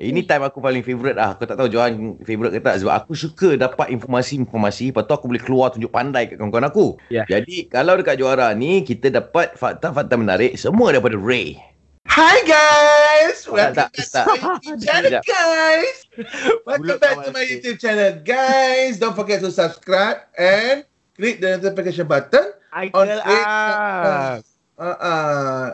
ini time aku paling favourite lah. Aku tak tahu Johan favourite ke tak. Sebab aku suka dapat informasi-informasi. Lepas tu aku boleh keluar tunjuk pandai kat kawan-kawan aku. Ya. Jadi kalau dekat juara ni, kita dapat fakta-fakta menarik. Semua daripada Ray. Hi guys, Tak, welcome tak, back tak. to my YouTube channel guys. Welcome back to my. YouTube channel guys. Don't forget to subscribe and click the notification button. On Idol Facebook. ah. Uh, uh,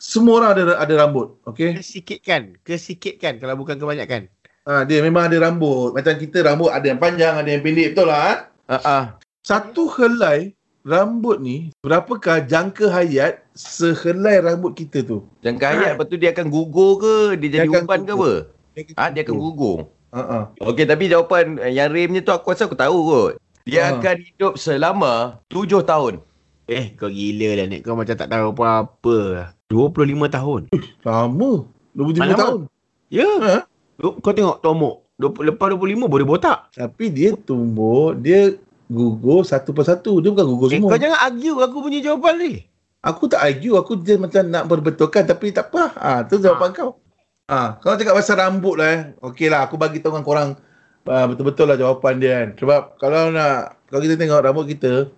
semua orang ada ada rambut, okay? Kesikitkan, kesikitkan kalau bukan kebanyakan. Uh, dia memang ada rambut. Macam kita rambut ada yang panjang, ada yang pendek, betul lah. Ha? Ah. Satu helai rambut ni, berapakah jangka hayat sehelai rambut kita tu? Jangka hayat lepas tu dia akan gugur ke? Dia jadi Dia akan uban ke apa? Ah, dia akan gugur. Uh, uh. Okey, tapi jawapan yang Ray punya tu aku rasa aku tahu kot. Dia Ah. akan hidup selama 7 tahun. Eh, kau gila lah Nek. Kau macam tak tahu apa-apa. 25 tahun. Lama. 25 Alamak. tahun. Ya. Ha? Kau tengok Tomok. 20, lepas 25 boleh botak. Tapi dia tumbuh, dia gugur satu persatu. Dia bukan gugur Eh, semua. kau jangan argue aku punya jawapan ni. Aku tak argue, aku je macam nak berbetulkan tapi tak apa. Ah, tu jawapan kau. Ah, kalau cakap pasal rambut lah eh. Okey lah, aku bagi tahu dengan korang ah, betul-betul lah jawapan dia kan. Sebab kalau nak, kalau kita tengok rambut kita,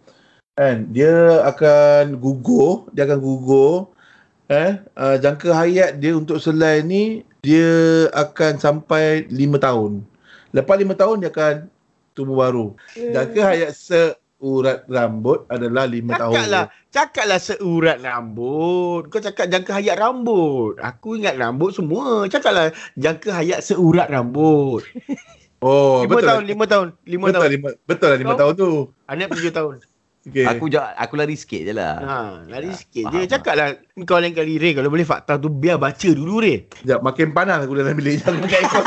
kan, dia akan gugur, dia akan gugur. Eh, ah, jangka hayat dia untuk selai ni, dia akan sampai 5 tahun. Lepas 5 tahun, dia akan tumbuh baru. Jangka hayat seurat rambut adalah 5 tahun. Cakaplah, cakaplah seurat rambut. Kau cakap jangka hayat rambut. Aku ingat rambut semua. Cakaplah jangka hayat seurat rambut. Oh, 5 betul tahun, lah. 5 tahun, 5 betul, tahun. lima, betul lah 5 Kau- tahun tu. Anak 7 tahun. Okay. Aku ja- aku lari sikit je lah. Ha, lari Ya, sikit faham, je. Cakaplah kau lain kali Ray kalau boleh fakta tu biar baca dulu Ray. Sekejap, makin panas aku dalam bilik. Jangan pakai aircon.